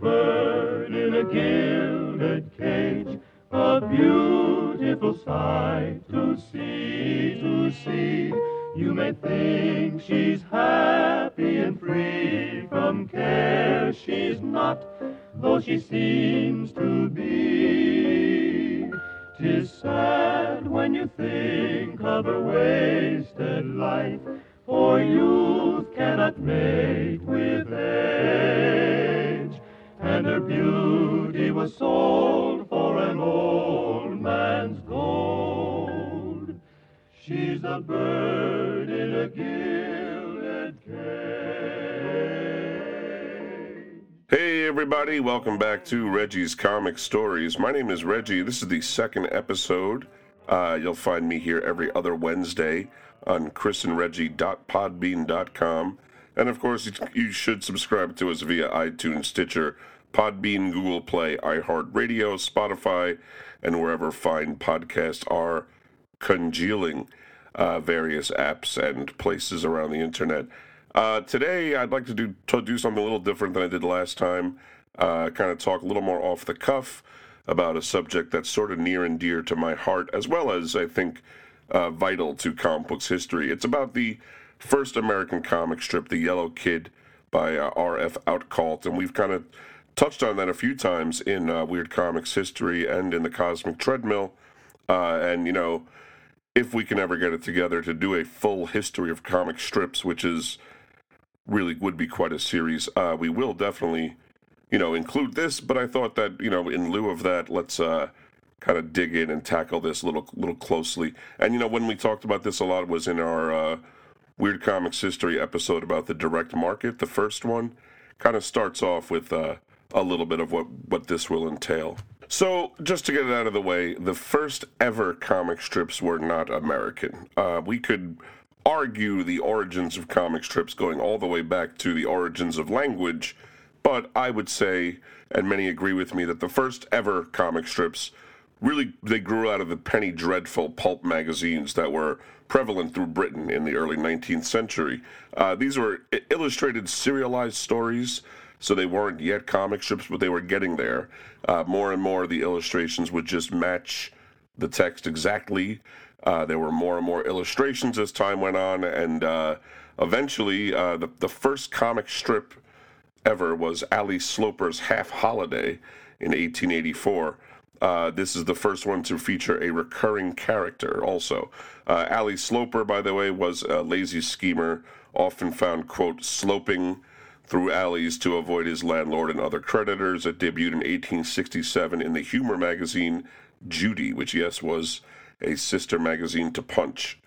bird in a gilded cage, a beautiful sight to see, to see. You may think she's happy and free from care. She's not, though she seems to be. Tis sad when you think of her wasted life, for youth bird in a gilded cage. Hey, everybody, welcome back to Reggie's Comic Stories. My name is Reggie. This is the second episode. Uh, you'll find me here every other Wednesday on chrisandreggie.podbean.com. And of course, you should subscribe to us via iTunes, Stitcher, Podbean, Google Play, iHeartRadio, Spotify, and wherever fine podcasts are congealing uh, various apps and places around the internet. Uh, today, I'd like to do to do something a little different than I did last time. Uh, kind of talk a little more off the cuff about a subject that's sort of near and dear to my heart, as well as I think uh, vital to comic books history. It's about the first American comic strip, The Yellow Kid, by uh, R.F. Outcalt, and we've kind of touched on that a few times in uh, Weird Comics history and in the Cosmic Treadmill. And you know, if we can ever get it together to do a full history of comic strips, which is really would be quite a series, uh, we will definitely, you know, include this. But I thought that you know, in lieu of that, let's uh, kind of dig in and tackle this a little little closely. And you know, when we talked about this a lot was in our uh, Weird Comics history episode about the direct market. The first one kind of starts off with uh, a little bit of what what this will entail. So, just to get it out of the way, the first ever comic strips were not American. Uh, we could argue the origins of comic strips going all the way back to the origins of language, but I would say, and many agree with me, that the first ever comic strips really they grew out of the penny dreadful pulp magazines that were prevalent through Britain in the early 19th century. Uh, these were illustrated serialized stories, so they weren't yet comic strips, but they were getting there. Uh, more and more, the illustrations would just match the text exactly. Uh, there were more and more illustrations as time went on, and uh, eventually, uh, the, the first comic strip ever was Ally Sloper's Half Holiday in 1884. Uh, this is the first one to feature a recurring character, also. Uh, Ally Sloper, by the way, was a lazy schemer, often found, quote, sloping through alleys to avoid his landlord and other creditors. It debuted in 1867 in the humor magazine Judy, which, yes, was a sister magazine to Punch.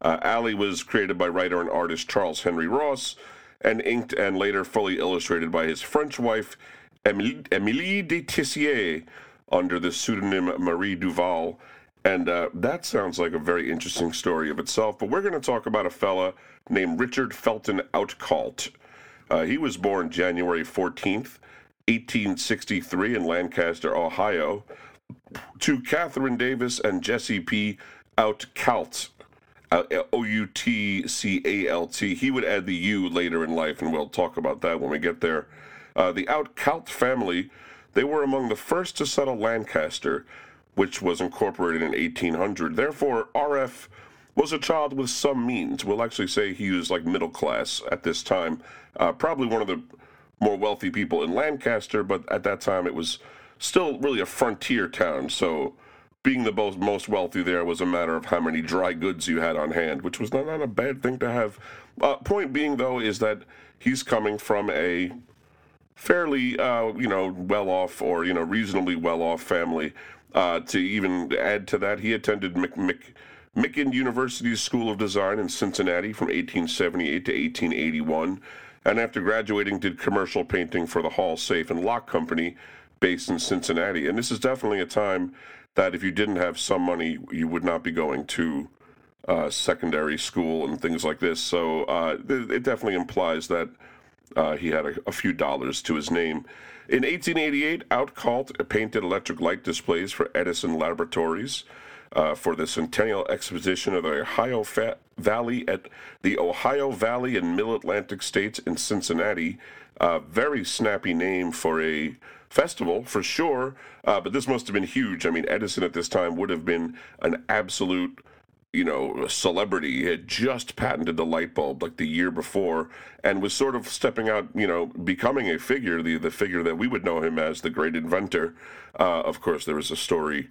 Uh, Ally was created by writer and artist Charles Henry Ross and inked and later fully illustrated by his French wife, Émilie de Tessier, under the pseudonym Marie Duval. And uh, that sounds like a very interesting story of itself. But we're going to talk about a fella named Richard Felton Outcalt. Uh, he was born January 14th, 1863, in Lancaster, Ohio, to Catherine Davis and Jesse P. Outcalt. Uh, O U T C A L T. He would add the U later in life, and we'll talk about that when we get there. Uh, the Outcalt family, they were among the first to settle Lancaster, which was incorporated in 1800. Therefore, RF was a child with some means. We'll actually say he was like middle class at this time. Uh, probably one of the more wealthy people in Lancaster, but at that time it was still really a frontier town. So being the most, most wealthy there was a matter of how many dry goods you had on hand, which was not, not a bad thing to have. Uh, point being, though, is that he's coming from a fairly, uh, you know, well off or, you know, reasonably well off family. Uh, to even add to that, he attended Mc, Mc, University's School of Design in Cincinnati from 1878 to 1881, and after graduating, did commercial painting for the Hall Safe and Lock Company based in Cincinnati. And this is definitely a time that if you didn't have some money, you would not be going to uh, secondary school and things like this. So uh, it definitely implies that uh, he had a, a few dollars to his name. In 1888, Outcalt painted electric light displays for Edison Laboratories. Uh, for the Centennial Exposition of the Ohio Fa- Valley at the Ohio Valley and Middle Atlantic States in Cincinnati. Uh, very snappy name for a festival, for sure, uh, but this must have been huge. I mean, Edison at this time would have been an absolute you know, celebrity. He had just patented the light bulb like the year before and was sort of stepping out, you know, becoming a figure, the, the figure that we would know him as the great inventor. Uh, of course, there was a story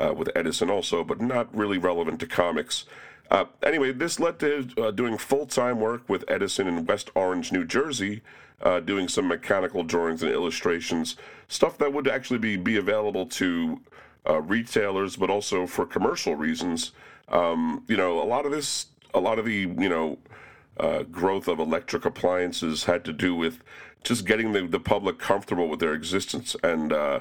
uh, with Edison also, but not really relevant to comics. Uh, anyway, this led to uh, doing full time work with Edison in West Orange, New Jersey, uh, doing some mechanical drawings and illustrations, stuff that would actually be, be available to uh, retailers, but also for commercial reasons. Um, you know, a lot of this, a lot of the, you know, uh, growth of electric appliances had to do with just getting the, the public comfortable with their existence. And uh,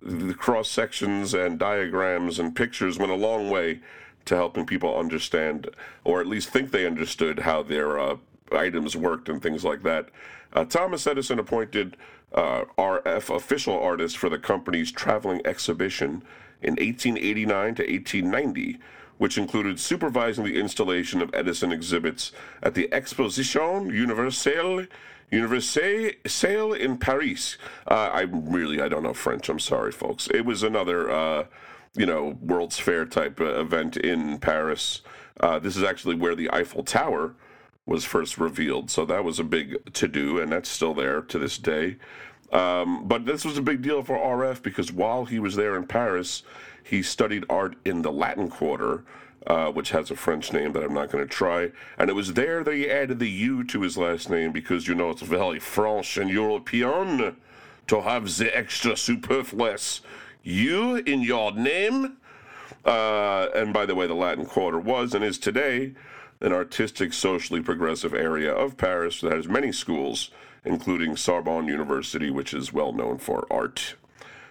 the cross sections and diagrams and pictures went a long way to helping people understand, or at least think they understood, how their uh, items worked and things like that. Uh, Thomas Edison appointed uh, RF official artist for the company's traveling exhibition in 1889 to 1890 which included supervising the installation of Edison exhibits at the Exposition Universelle Universelle in Paris. Uh, I really I don't know French. I'm sorry, folks. It was another uh, you know World's Fair type uh, event in Paris. Uh, this is actually where the Eiffel Tower was first revealed, so that was a big to do, and that's still there to this day. Um, but this was a big deal for RF because while he was there in Paris, he studied art in the Latin Quarter, uh, which has a French name that I'm not going to try. And it was there that he added the U to his last name because you know it's very French and European to have the extra superfluous U in your name. Uh, and by the way, the Latin Quarter was and is today an artistic, socially progressive area of Paris that has many schools, including Sorbonne University, which is well known for art.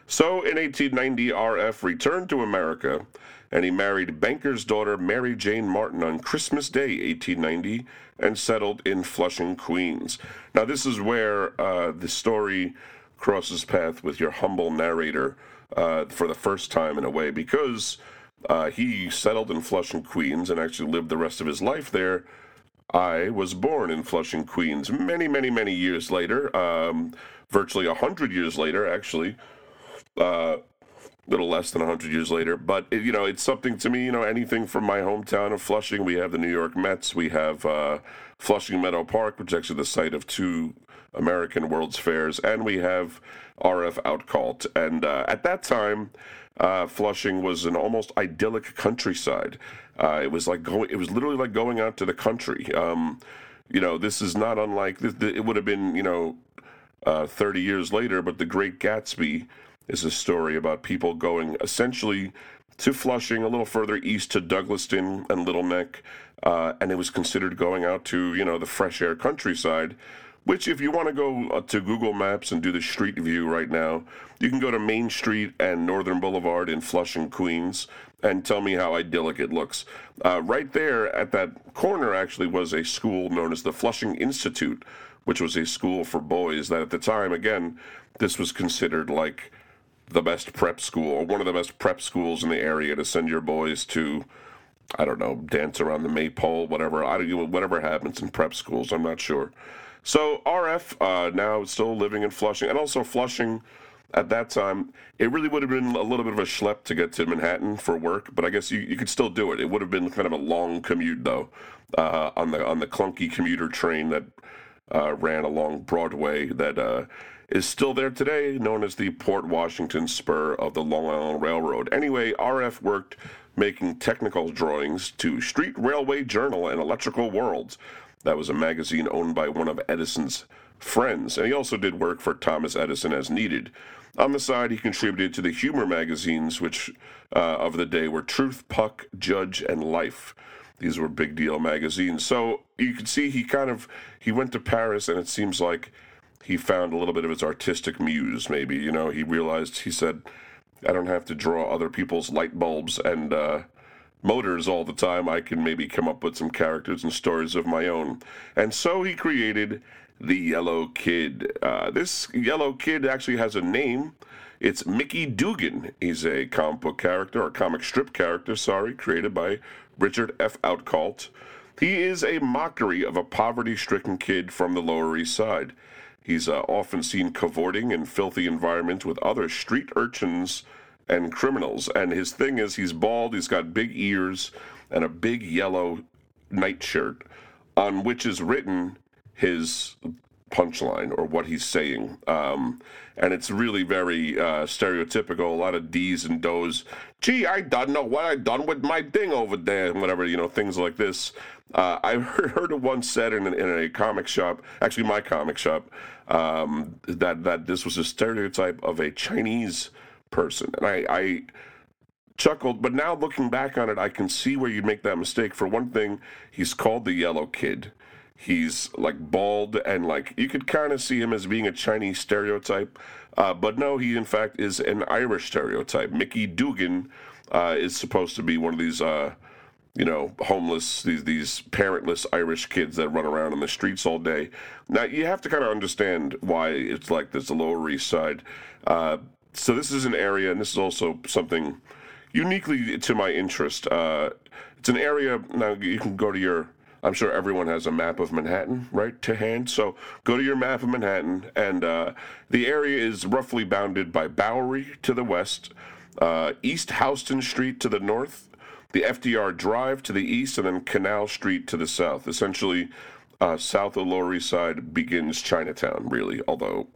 So in 1890, R.F. returned to America and he married banker's daughter Mary Jane Martin on Christmas Day, 1890, and settled in Flushing, Queens. Now, this is where uh, the story crosses path with your humble narrator uh, for the first time in a way, because uh, he settled in Flushing, Queens, and actually lived the rest of his life there. I was born in Flushing, Queens, many, many, many years later, um, virtually a hundred years later, actually uh, little less than 100 years later. But, you know, it's something to me, you know, anything from my hometown of Flushing. We have the New York Mets. We have uh, Flushing Meadow Park, which is actually the site of two American World's Fairs. And we have RF Outcalt. And uh, at that time, uh, Flushing was an almost idyllic countryside. Uh, it was like going, it was literally like going out to the country. Um, you know, this is not unlike, it would have been, you know, uh, 30 years later, but The Great Gatsby is a story about people going essentially to Flushing, a little further east to Douglaston and Little Neck, uh, and it was considered going out to you know the fresh air countryside. Which, if you want to go uh, to Google Maps and do the street view right now, you can go to Main Street and Northern Boulevard in Flushing, Queens, and tell me how idyllic it looks. Uh, right there at that corner, actually, was a school known as the Flushing Institute, which was a school for boys that at the time, again, this was considered like the best prep school or one of the best prep schools in the area to send your boys to I don't know, dance around the maypole, whatever. I don't whatever happens in prep schools. I'm not sure. So RF uh, now still living in Flushing, and also Flushing. At that time, it really would have been a little bit of a schlep to get to Manhattan for work, but I guess you, you could still do it. It would have been kind of a long commute though, uh, on the on the clunky commuter train that uh, ran along Broadway that uh, is still there today, known as the Port Washington spur of the Long Island Railroad. Anyway, RF worked making technical drawings to Street Railway Journal and Electrical Worlds. That was a magazine owned by one of Edison's friends, and he also did work for Thomas Edison as needed. On the side, he contributed to the humor magazines, which uh, of the day were Truth, Puck, Judge, and Life. These were big deal magazines. So you can see he kind of he went to Paris, and it seems like he found a little bit of his artistic muse, maybe. You know, he realized, he said, I don't have to draw other people's light bulbs and uh, motors all the time. I can maybe come up with some characters and stories of my own. And so he created the Yellow Kid. Uh, this Yellow Kid actually has a name. It's Mickey Dugan. He's a comic book character, or comic strip character, sorry, created by Richard F. Outcault. He is a mockery of a poverty stricken kid from the Lower East Side. He's uh, often seen cavorting in filthy environments with other street urchins and criminals. And his thing is, he's bald, he's got big ears, and a big yellow nightshirt on which is written his punchline or what he's saying. Um, and it's really very uh, stereotypical. A lot of D's and Do's. Gee, I don't know what I done with my thing over there, whatever you know, things like this. Uh, I heard, it once said in, in a comic shop, actually my comic shop, um, that that this was a stereotype of a Chinese person, and I, I chuckled. But now looking back on it, I can see where you'd make that mistake. For one thing, he's called the Yellow Kid. He's like bald and like you could kind of see him as being a Chinese stereotype, uh, but no, he in fact is an Irish stereotype. Mickey Dugan uh, is supposed to be one of these, uh, you know, homeless these these parentless Irish kids that run around in the streets all day. Now you have to kind of understand why it's like this, the Lower East Side. Uh, so this is an area, and this is also something uniquely to my interest. Uh, it's an area. Now you can go to your I'm sure everyone has a map of Manhattan, right, to hand. So go to your map of Manhattan, and uh, the area is roughly bounded by Bowery to the west, uh, East Houston Street to the north, the FDR Drive to the east, and then Canal Street to the south. Essentially, uh, south of Lower East Side begins Chinatown, really, although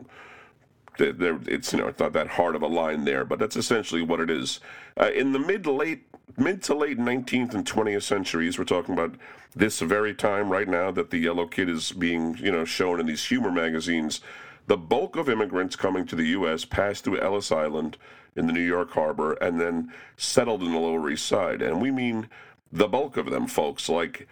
there, it's you know it's not that hard of a line there, but that's essentially what it is. Uh, in the mid late mid to late 19th and 20th centuries, we're talking about this very time right now that the Yellow Kid is being you know shown in these humor magazines. The bulk of immigrants coming to the U.S. passed through Ellis Island in the New York Harbor and then settled in the Lower East Side, and we mean the bulk of them, folks. Like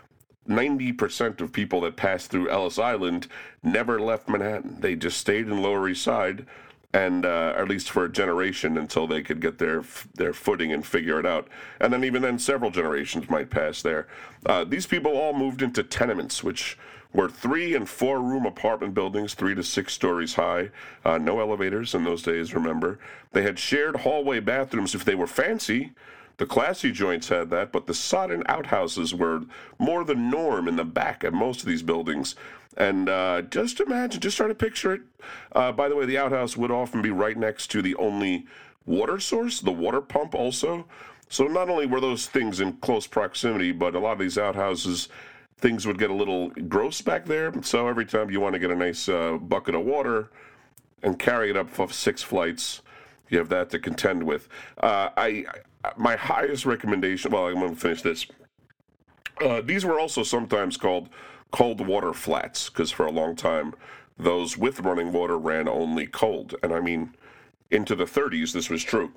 90% of people that passed through Ellis Island never left Manhattan. They just stayed in Lower East Side, and uh, at least for a generation until they could get their their footing and figure it out. And then even then, several generations might pass there. Uh, these people all moved into tenements, which were three and four room apartment buildings, three to six stories high. Uh, no elevators in those days, remember. They had shared hallway bathrooms if they were fancy. The classy joints had that, but the sodden outhouses were more the norm in the back of most of these buildings. And uh, just imagine, just try to picture it. Uh, by the way, the outhouse would often be right next to the only water source, the water pump also. So not only were those things in close proximity, but a lot of these outhouses, things would get a little gross back there. So every time you want to get a nice uh, bucket of water and carry it up for six flights, you have that to contend with. Uh, I my highest recommendation. Well, I'm going to finish this. Uh, these were also sometimes called cold water flats because for a long time those with running water ran only cold, and I mean into the 30s this was true.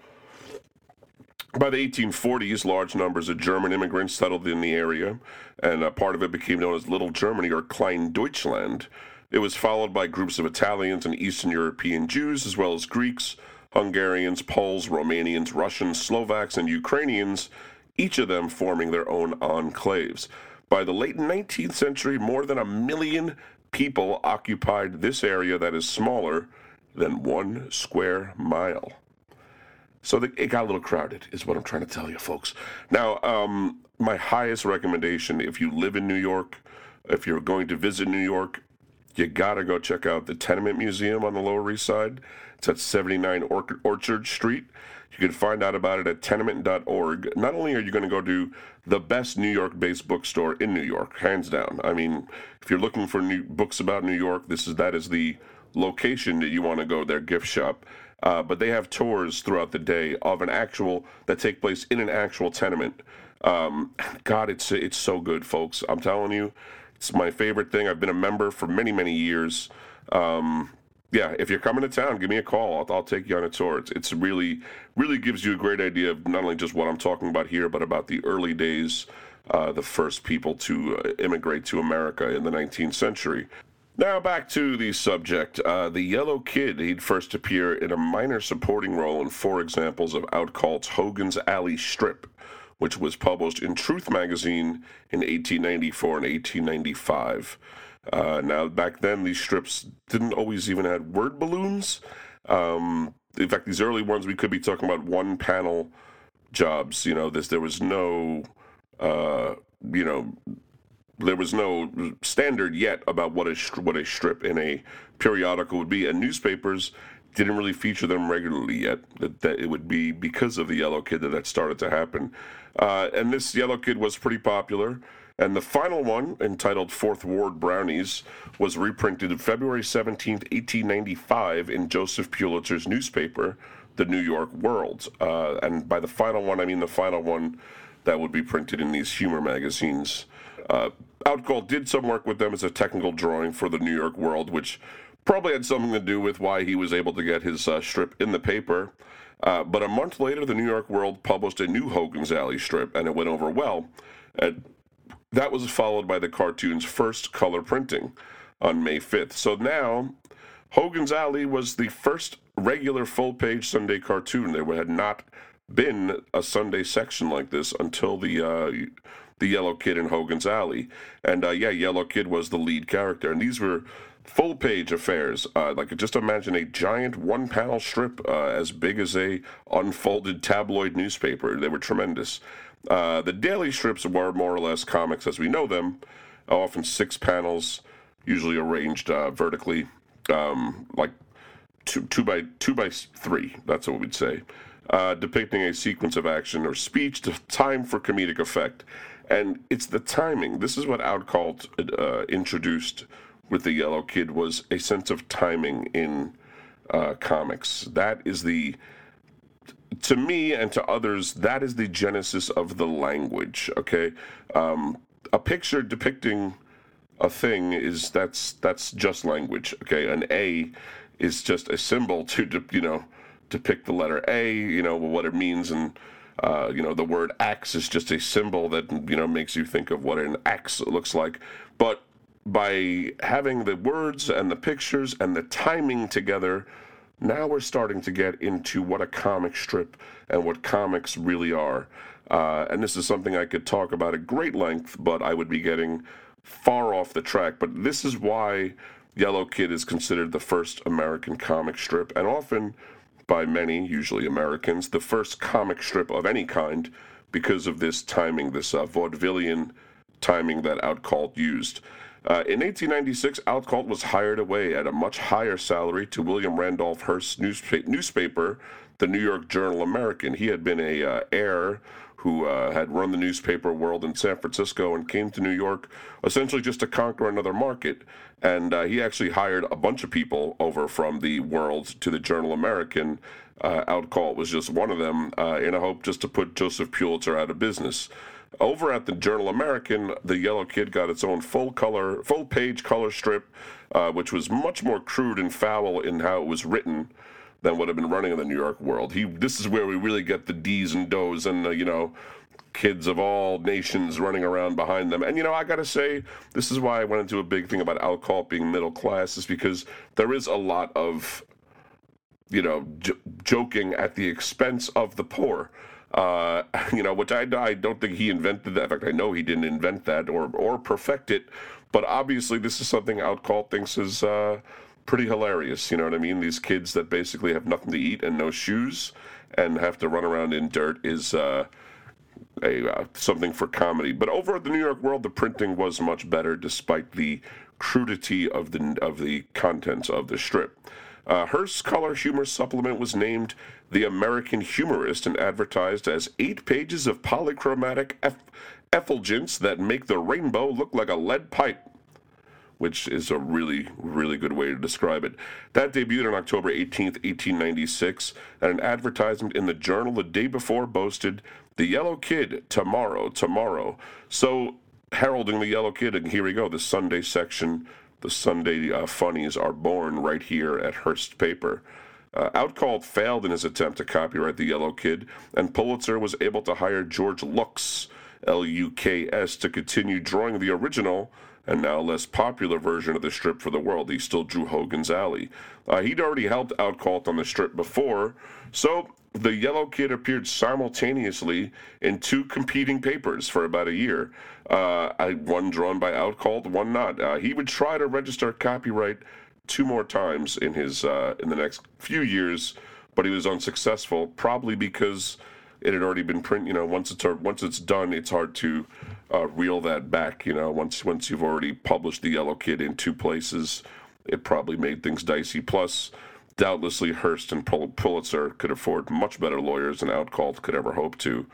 By the 1840s, large numbers of German immigrants settled in the area, and a part of it became known as Little Germany or Klein Deutschland. It was followed by groups of Italians and Eastern European Jews, as well as Greeks, Hungarians, Poles, Romanians, Russians, Slovaks, and Ukrainians, each of them forming their own enclaves. By the late 19th century, more than a million people occupied this area that is smaller than one square mile. So the, it got a little crowded, is what I'm trying to tell you, folks. Now, um, my highest recommendation if you live in New York, if you're going to visit New York, you gotta go check out the Tenement Museum on the Lower East Side. It's at 79 Orchard Street. You can find out about it at tenement.org. Not only are you going to go to the best New York based bookstore in New York, hands down. I mean, if you're looking for new books about New York, this is that is the location that you want to go, their gift shop. Uh, but they have tours throughout the day of an actual that take place in an actual tenement. Um, God, it's it's so good, folks. I'm telling you, it's my favorite thing. I've been a member for many many years. Um, yeah, if you're coming to town, give me a call. I'll, I'll take you on a tour. It's, it's really, really gives you a great idea of not only just what I'm talking about here, but about the early days, uh, the first people to uh, immigrate to America in the 19th century. Now back to the subject. Uh, the Yellow Kid, he'd first appear in a minor supporting role in four examples of Outcault's Hogan's Alley strip, which was published in Truth magazine in 1894 and 1895. Uh, now, back then, these strips didn't always even have word balloons. Um, in fact, these early ones we could be talking about one panel jobs. You know, this there was no, uh, you know, there was no standard yet about what a what a strip in a periodical would be, and newspapers didn't really feature them regularly yet. That, that it would be because of the Yellow Kid that that started to happen, uh, and this Yellow Kid was pretty popular. And the final one, entitled Fourth Ward Brownies, was reprinted February 17, 1895, in Joseph Pulitzer's newspaper, The New York World. Uh, and by the final one, I mean the final one that would be printed in these humor magazines. Uh, did some work with them as a technical drawing for The New York World, which probably had something to do with why he was able to get his uh, strip in the paper. Uh, but a month later, the New York World published a new Hogan's Alley strip, and it went over well. And that was followed by the cartoon's first color printing on May 5th. So now, Hogan's Alley was the first regular full page Sunday cartoon. There had not been a Sunday section like this until the uh, the Yellow Kid in Hogan's Alley, and uh, yeah, Yellow Kid was the lead character, and these were full page affairs. Uh, like just imagine a giant one panel strip uh, as big as a unfolded tabloid newspaper. They were tremendous. Uh, the daily strips were more or less comics as we know them, often six panels, usually arranged uh, vertically, um, like two, two by two by three. That's what we'd say, uh, depicting a sequence of action or speech to time for comedic effect. And it's the timing. This is what Outcalt uh, introduced with the Yellow Kid was a sense of timing in uh, comics. That is the to me and to others, that is the genesis of the language. Okay, um, a picture depicting a thing is that's that's just language. Okay, an A is just a symbol to you know depict the letter A. You know what it means, and uh, you know the word axe is just a symbol that you know makes you think of what an axe looks like. But by having the words and the pictures and the timing together now we're starting to get into what a comic strip and what comics really are. Uh, and this is something I could talk about at great length, but I would be getting far off the track. But this is why Yellow Kid is considered the first American comic strip, and often by many, usually Americans, the first comic strip of any kind because of this timing, this uh, vaudevillian timing that Outcalt used. Uh, in 1896, Outcalt was hired away at a much higher salary to William Randolph Hearst's newspa- newspaper, the New York Journal American. He had been a uh, heir who uh, had run the newspaper world in San Francisco and came to New York essentially just to conquer another market. And uh, he actually hired a bunch of people over from the world to the Journal American. Uh, Outcalt was just one of them uh, in a hope just to put Joseph Pulitzer out of business. Over at the Journal American, the Yellow Kid got its own full color, full page color strip, uh, which was much more crude and foul in how it was written than would have been running in the New York world. He, this is where we really get the D's and Do's and you know, kids of all nations running around behind them. And you know, I gotta say, this is why I went into a big thing about Outcalt being middle class, is because there is a lot of, you know, j- joking at the expense of the poor. Uh, you know, which I, I don't think he invented that. In fact, I know he didn't invent that or or perfect it. But obviously, this is something Outcault thinks is uh, pretty hilarious. You know what I mean? These kids that basically have nothing to eat and no shoes and have to run around in dirt is uh, a uh, something for comedy. But over at the New York World, the printing was much better, despite the crudity of the of the contents of the strip. Uh, Hearst's color humor supplement was named The American Humorist and advertised as eight pages of polychromatic eff- effulgence that make the rainbow look like a lead pipe, which is a really, really good way to describe it. That debuted on October 18th, 1896, and an advertisement in the journal the day before boasted, The Yellow Kid, tomorrow, tomorrow. So, heralding the Yellow Kid, and here we go, the Sunday section the Sunday uh, funnies are born right here at Hearst Paper. Uh, Outcalt failed in his attempt to copyright The Yellow Kid, and Pulitzer was able to hire George Luks, L U K S, to continue drawing the original and now less popular version of the strip for the world. He still drew Hogan's Alley. Uh, he'd already helped Outcalt on the strip before, so the Yellow Kid appeared simultaneously in two competing papers for about a year. Uh, one drawn by Outcalt, one not. Uh, he would try to register copyright two more times in his uh, in the next few years, but he was unsuccessful, probably because it had already been print. You know, once it's once it's done, it's hard to uh, reel that back. You know, once once you've already published the Yellow Kid in two places, it probably made things dicey. Plus, doubtlessly Hearst and Pulitzer could afford much better lawyers than Outcault could ever hope to.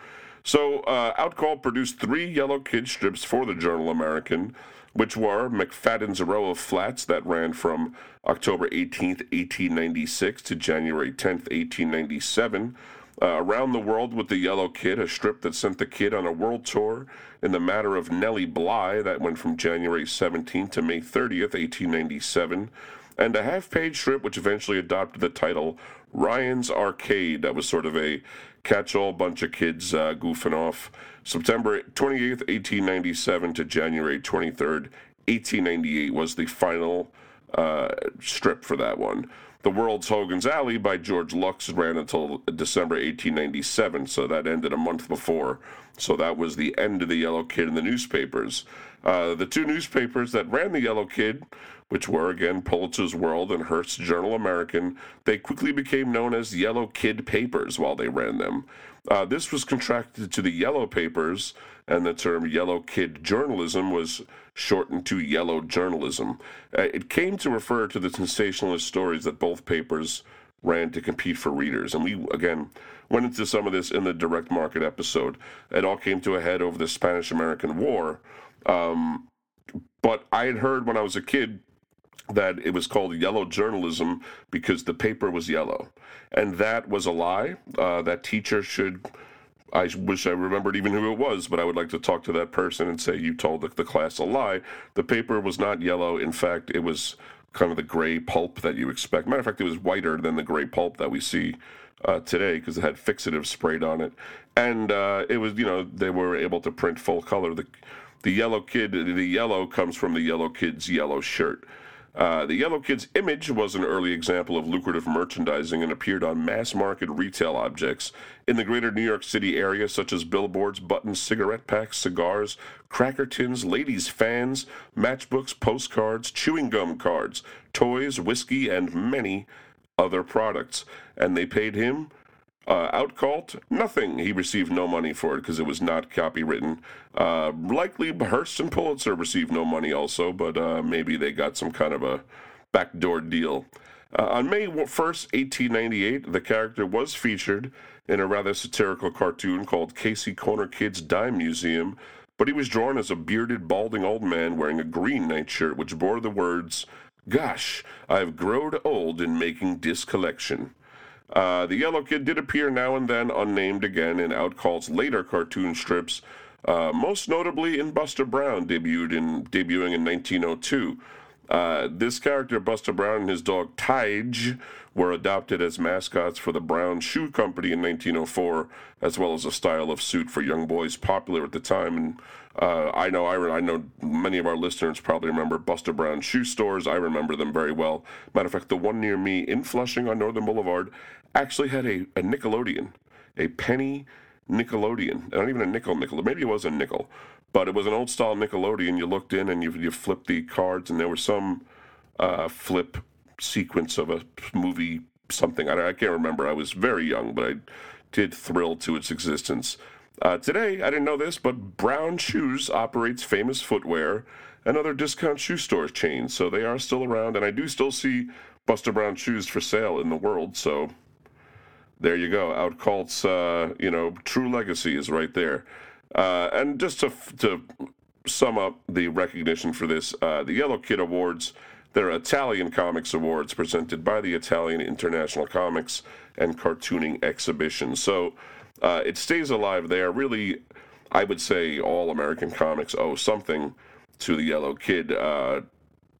So, uh, Outcault produced three Yellow Kid strips for the Journal American, which were McFadden's Row of Flats that ran from October 18th, 1896 to January 10th, 1897. Uh, Around the World with the Yellow Kid, a strip that sent the kid on a world tour in the matter of Nellie Bly, that went from January 17th to May 30th, 1897 and a half page strip which eventually adopted the title Ryan's Arcade. That was sort of a catch all bunch of kids uh, goofing off. September 28th, 1897 to January 23rd, 1898 was the final uh, strip for that one. The World's Hogan's Alley by George Luks ran until December 1897, so that ended a month before. So that was the end of the Yellow Kid in the newspapers. Uh, the two newspapers that ran the Yellow Kid which were again Pulitzer's World and Hearst's Journal American, they quickly became known as Yellow Kid Papers while they ran them. Uh, this was contracted to the Yellow Papers, and the term Yellow Kid Journalism was shortened to Yellow Journalism. Uh, it came to refer to the sensationalist stories that both papers ran to compete for readers. And we, again, went into some of this in the direct market episode. It all came to a head over the Spanish American War. Um, but I had heard when I was a kid that it was called yellow journalism because the paper was yellow. And that was a lie. Uh, that teacher should, I wish I remembered even who it was, but I would like to talk to that person and say, You told the, the class a lie. The paper was not yellow. In fact, it was kind of the gray pulp that you expect. Matter of fact, it was whiter than the gray pulp that we see uh, today because it had fixative sprayed on it. And uh, it was, you know, they were able to print full color. The, the yellow kid, the yellow comes from the yellow kid's yellow shirt. Uh, the Yellow Kid's image was an early example of lucrative merchandising and appeared on mass market retail objects in the greater New York City area, such as billboards, buttons, cigarette packs, cigars, cracker tins, ladies' fans, matchbooks, postcards, chewing gum cards, toys, whiskey, and many other products. And they paid him uh, Outcault, nothing. He received no money for it because it was not copywritten. Uh, likely Hearst and Pulitzer received no money also, but uh, maybe they got some kind of a backdoor deal. Uh, on May 1st, 1898, the character was featured in a rather satirical cartoon called Casey Corner Kid's Dime Museum, but he was drawn as a bearded, balding old man wearing a green nightshirt which bore the words, Gosh, I've growed old in making disc collection. Uh, the Yellow Kid did appear now and then, unnamed again, in Outcault's later cartoon strips, uh, most notably in Buster Brown, debuted in debuting in 1902. Uh, this character, Buster Brown, and his dog Tige were adopted as mascots for the Brown Shoe Company in 1904, as well as a style of suit for young boys popular at the time. And uh, I know I, I know many of our listeners probably remember Buster Brown shoe stores. I remember them very well. Matter of fact, the one near me in Flushing on Northern Boulevard actually had a, a Nickelodeon, a penny Nickelodeon, not even a nickel nickel. Maybe it was a nickel, but it was an old style Nickelodeon. You looked in and you you flipped the cards, and there was some uh, flip sequence of a movie something. I, I can't remember. I was very young, but I did thrill to its existence. Uh, today, I didn't know this, but Brown Shoes operates famous footwear and other discount shoe store chains, so they are still around, and I do still see Buster Brown shoes for sale in the world. So there you go. Outcault's, uh, you know, true legacy is right there. Uh, and just to to sum up the recognition for this, uh, the Yellow Kid Awards, they're Italian Comics Awards presented by the Italian International Comics and Cartooning Exhibition. So uh, it stays alive there. Really, I would say all American comics owe something to the Yellow Kid. Uh,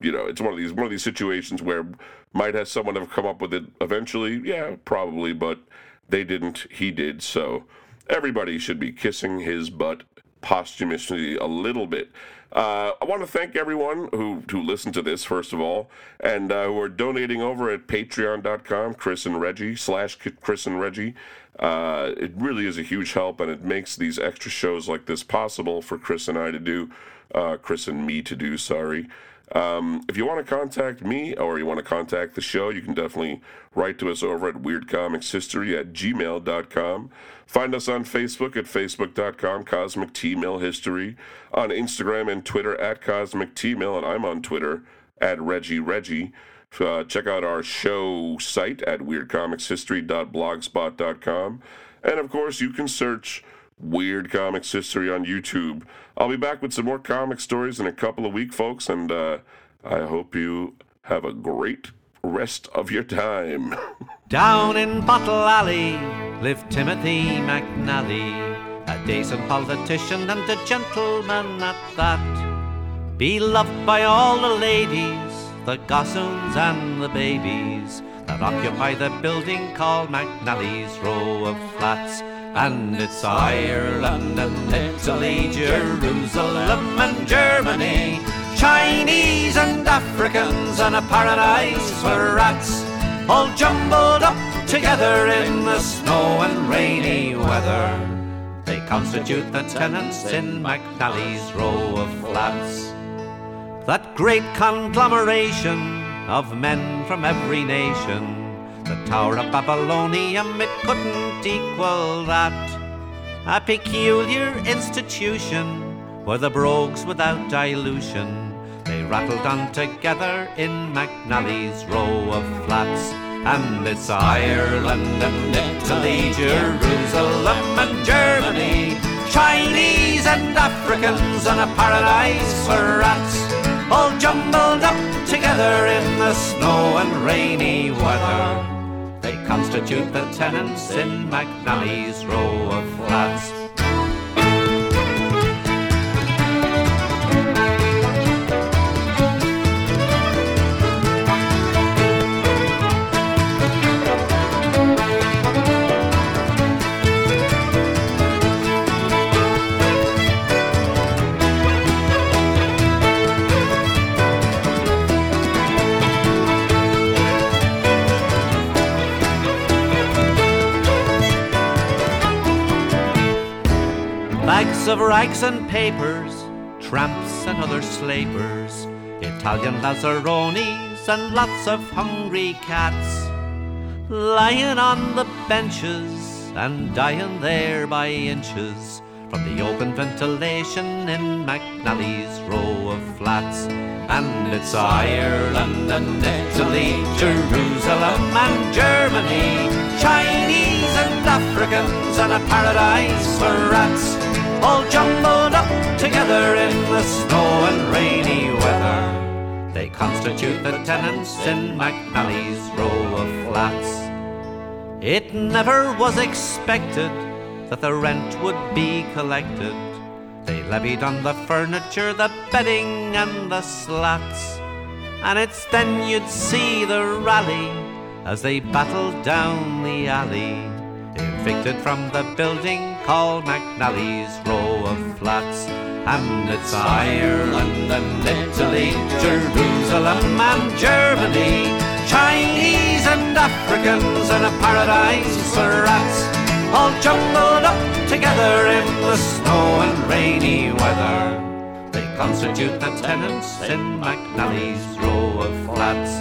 you know, it's one of these one of these situations where might have someone have come up with it eventually? Yeah, probably, but they didn't. He did. So everybody should be kissing his butt posthumously a little bit. Uh, I want to thank everyone who, who listened to this, first of all, and uh, who are donating over at patreon.com, Chris and Reggie, slash Chris and Reggie. Uh, it really is a huge help, and it makes these extra shows like this possible for Chris and I to do, uh, Chris and me to do, sorry. Um, if you want to contact me or you want to contact the show, you can definitely write to us over at weirdcomicshistory at gmail.com. Find us on Facebook at facebook.com, Cosmic T Mill History, on Instagram and Twitter at Cosmic T Mill, and I'm on Twitter at Reggie Reggie. Uh, check out our show site at weirdcomicshistory.blogspot.com. And of course, you can search Weird Comics History on YouTube. I'll be back with some more comic stories in a couple of weeks, folks, and uh, I hope you have a great rest of your time. Down in Bottle Alley lived Timothy McNally, a decent politician and a gentleman at that. Beloved by all the ladies, the gossoons and the babies that occupy the building called McNally's Row of Flats. And it's Ireland and Italy, Jerusalem and Germany, Chinese and Africans, and a paradise for rats, all jumbled up together in the snow and rainy weather. They constitute the tenants in McNally's Row of Flats. That great conglomeration of men from every nation the Tower of Babylonium, it couldn't equal that. A peculiar institution were the brogues without dilution. They rattled on together in McNally's row of flats. And it's Ireland and Italy, Jerusalem and Germany, Chinese and Africans, and a paradise for rats, all jumbled up together in the snow and rainy weather. Constitute the tenants in McNally's row of flats. Of rags and papers, tramps and other slavers, Italian lazzaronis and lots of hungry cats, lying on the benches and dying there by inches from the open ventilation in McNally's row of flats. And it's Ireland and Italy, Jerusalem and Germany, Chinese and Africans, and a paradise for rats all jumbled up together in the snow and rainy weather. They constitute the tenants in McNally's row of flats. It never was expected that the rent would be collected. They levied on the furniture, the bedding, and the slats. And it's then you'd see the rally as they battled down the alley evicted from the building called McNally's Row of Flats. And it's Ireland and Italy, Jerusalem and Germany, Chinese and Africans, and a paradise for rats, all jumbled up together in the snow and rainy weather. They constitute the tenants in McNally's Row of Flats.